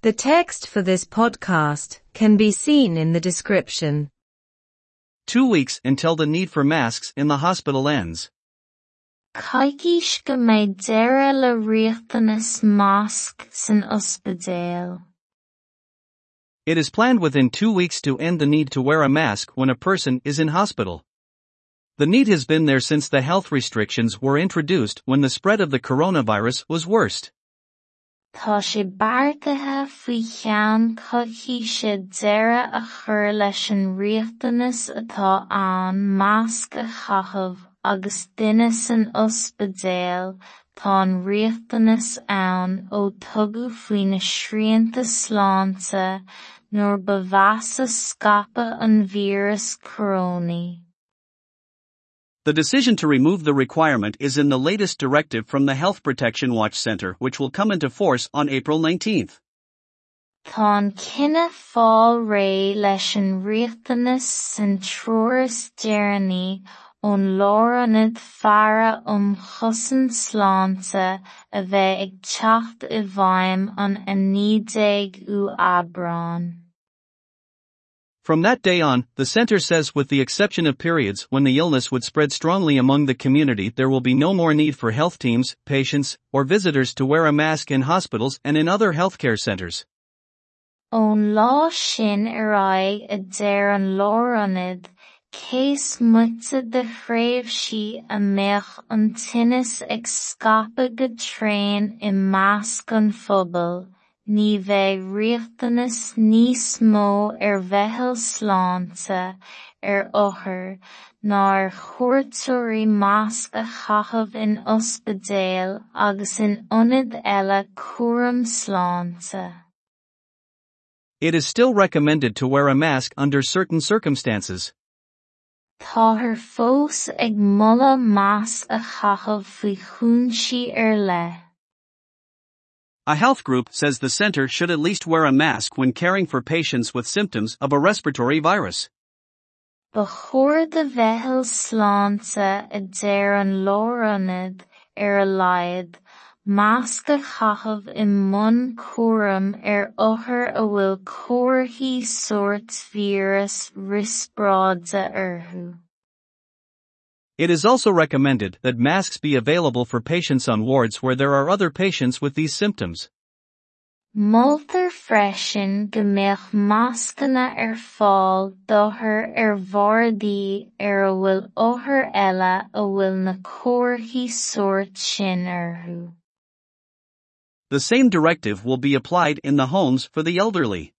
The text for this podcast can be seen in the description. Two weeks until the need for masks in the hospital ends. Caithfidh go mbeidh deireadh le riachtanas másc san ospidéal. It is planned within two weeks to end the need to wear a mask when a person is in hospital. The need has been there since the health restrictions were introduced when the spread of the coronavirus was worst. Tá sé beartaithe faoi cheann coithfidh sé deireadh a chur leis an riachtanas atá ann measc a chaitheamh agus duine san ospidéal tá an riachtanas ann ó tugadh faoi na srianta sláinte nuair ba mheasa scapa an víreas coronaí. The decision to remove the requirement is in the latest directive from the Health Protection Watch Center, which will come into force on April 19th. Tá an cinenne fáil ré leis an riachtanas san ón láránad fearra um chosann sláinte a bheith ag teacht i bhfeidhm an anídéag ú aibreáin. From that day on, the center says with the exception of periods when the illness would spread strongly among the community there will be no more need for health teams, patients, or visitors to wear a mask in hospitals and in other healthcare centers. Ón lá ar aghaidh a deir an láránad, cés muite de phréimhsí a mbeadh an tinnis ag scapa go tréin i measc an phobal, bheidh riachtanas níos mó ar er bheithil sláinte ar er othair ná ar chuairteoirí measc a chaitheamh in ospidéal agus in ionad eile sláinte. It is still recommended to wear a mask under certain circumstances. Táthar fós ag moladh measc a chaitheamh faoi ar er leith. A health group says the center should at least wear a mask when caring for patients with symptoms of a respiratory virus. Ba chóir de bheithil sláinte a deir an láránad ar a laghad, measc a chaitheamh i mbun cúram ar othair a bhfuil sórt víreas rispráide orthu. It is also recommended that masks be available for patients on wards where there are other patients with these symptoms. Moltar freisin go mbeadh meascanna ar fáil d'othair ar bhardaí ar a bhfuil othair eile a bhfuil na comharthaí sórt sin orthu. The same directive will be applied in the homes for the elderly.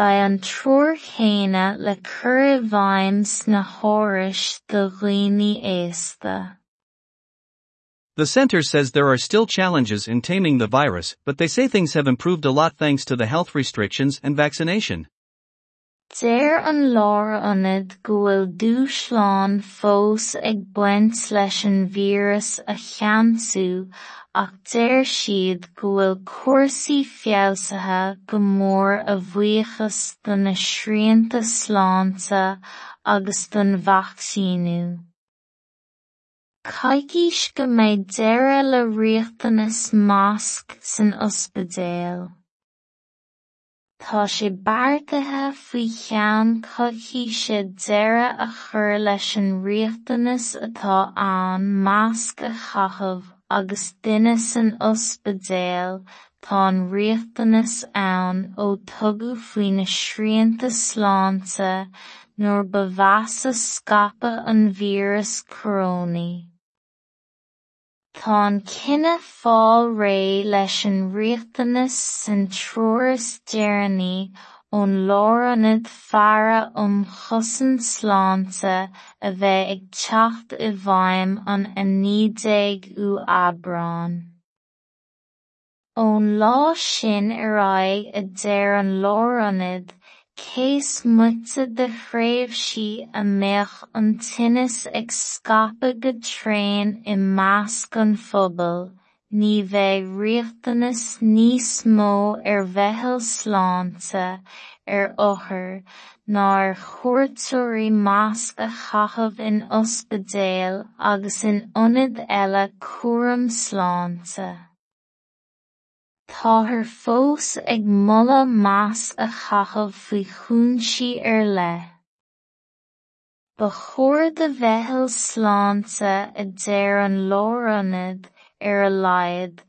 Ba an le cur sna hórais do éasta. The center says there are still challenges in taming the virus, but they say things have improved a lot thanks to the health restrictions and vaccination. Deir an láránad go bhfuil dúshlán fós ag baint leis an víreas a cheamsú ach deir siad go bhfuil cuirsaí feabhsaithe go mór a bhuíochas do na srianta sláinte agus don vacsaínú. Caithfidh go mbeidh deireadh le riachtanas másc san ospidéal. Tá sé beartaithe faoi cheann coithfidh sé deireadh a chur leis an riachtanas atá ann measc a chaitheamh agus duine san ospidéal tá an riachtanas ann ó tugadh faoi na srianta sláinte nuair ba mheasa scapa an víreas coronaí. Fáil ré leis an riachtanas san treoras deireanaí ón láránad fearra um chosann sláinte a bheith ag teacht i bhfeidhm an ú aibreáin. Ón lá sin ar aghaidh a deir an láránad, cés muite de phréimhsí a mbeadh an tinnis ag scapa go tréin i measc an phobal, ní bheidh riachtanas níos mó ar er bheithil sláinte er ar othair ná ar chuairteoirí measc a chaitheamh in ospidéal agus in ionad eile cúram sláinte. Táthar fós ag moladh measc a chaitheamh faoi chúnsaí ar leith. Ba chóir de bheitheal sláinte a deir an lárionad ar a laghad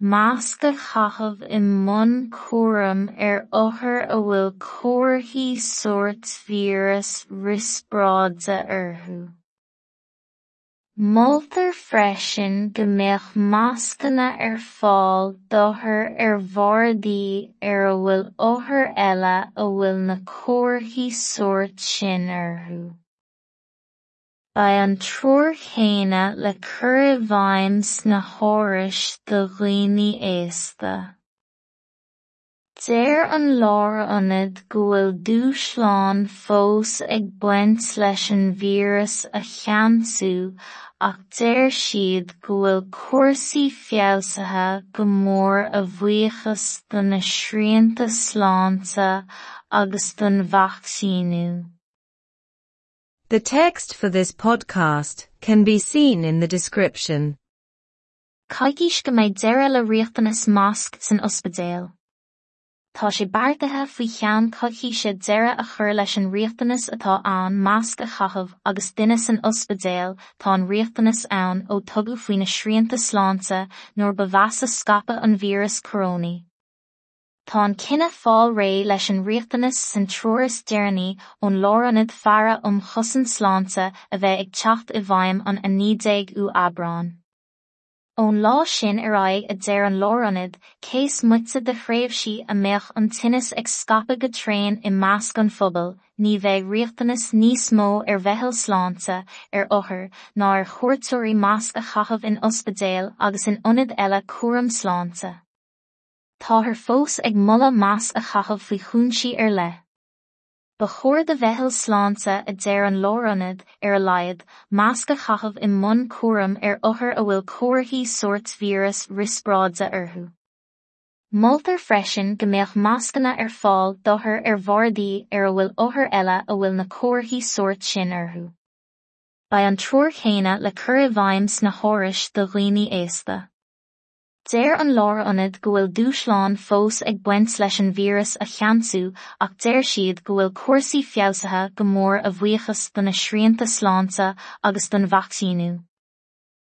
measc a chaitheamh i mbun cúram ar othair a bhfuil comharthaí sórt víreas rispráide orthu. Moltar freisin go mbeadh meascánna ar er fáil d'othair er ar bhordaí ar er a bhfuil othair eile a bhfuil na comharthaí sórt sin orthu. Ba an triúr chéine le cur i bhfeidhm sna hórais do dhaoine éasta. An lárionad go bhfuil dúshlán fós ag baint leis an víreas a cheannsú ach deir siad go bhfuil cúrsaí feabhsaithe go mór a bhuíochas do na srianta sláinte agus don. The text for this podcast can be seen in the description. Caithfidh go deireadh le riachtanas san ospidéal. Tá sé beartaithe faoi cheann coithfidh deireadh a chur leis an riachtanas atá ann measc a chathamh agus duine san ospidéal tá an riachtanas ann ó tugadh faoi na srianta sláinte nuair ba mheasa scapa an víreas córónaí. Tá an cinenne fáil ré leis an riachtanas san troras deireanaí ón lárionad fearra um chosan sláinte a bheith ag teacht i bhfeidhm an anídéag ú aibreán. Ón lá sin ar aghaidh a deir an lárionad céas muite de phréimhsí a mbeadh an tinnis ag scapa go tréin i measc an phobal ní bheidh riachtanas níos mó ar bheithiil sláinte ar othair ná ar chuairteoirí measc a chaitheamh in ospidéal agus in ionad eile cuaram sláinte. Tá th fós ag moladh measc a chaitheamh faoi chúnsaí ar leith. Ba chóir de bheithiil sláinte a deir an lárionad ar a laghad measc a chathamh i mbun cúram ar othair a bhfuil comharthaí sórt víreas rispráide orthu. Moltar freisin go mbeadh meascánna ar fáil d'othair ar bhordaí ar a bhfuil othair eile a bhfuil na comharthaí sórt sin orthu. Ba an chéine le cur bhfeidhm sna hórais do dhaoine. Déir an lára anad go bhfuil dúsláán fós ag buint leis an víras a cheansú ach déir siad go bhfuil cuasaí feabhsathe go mór a bhuichas don na sríanta sláánta agus don vaccíú.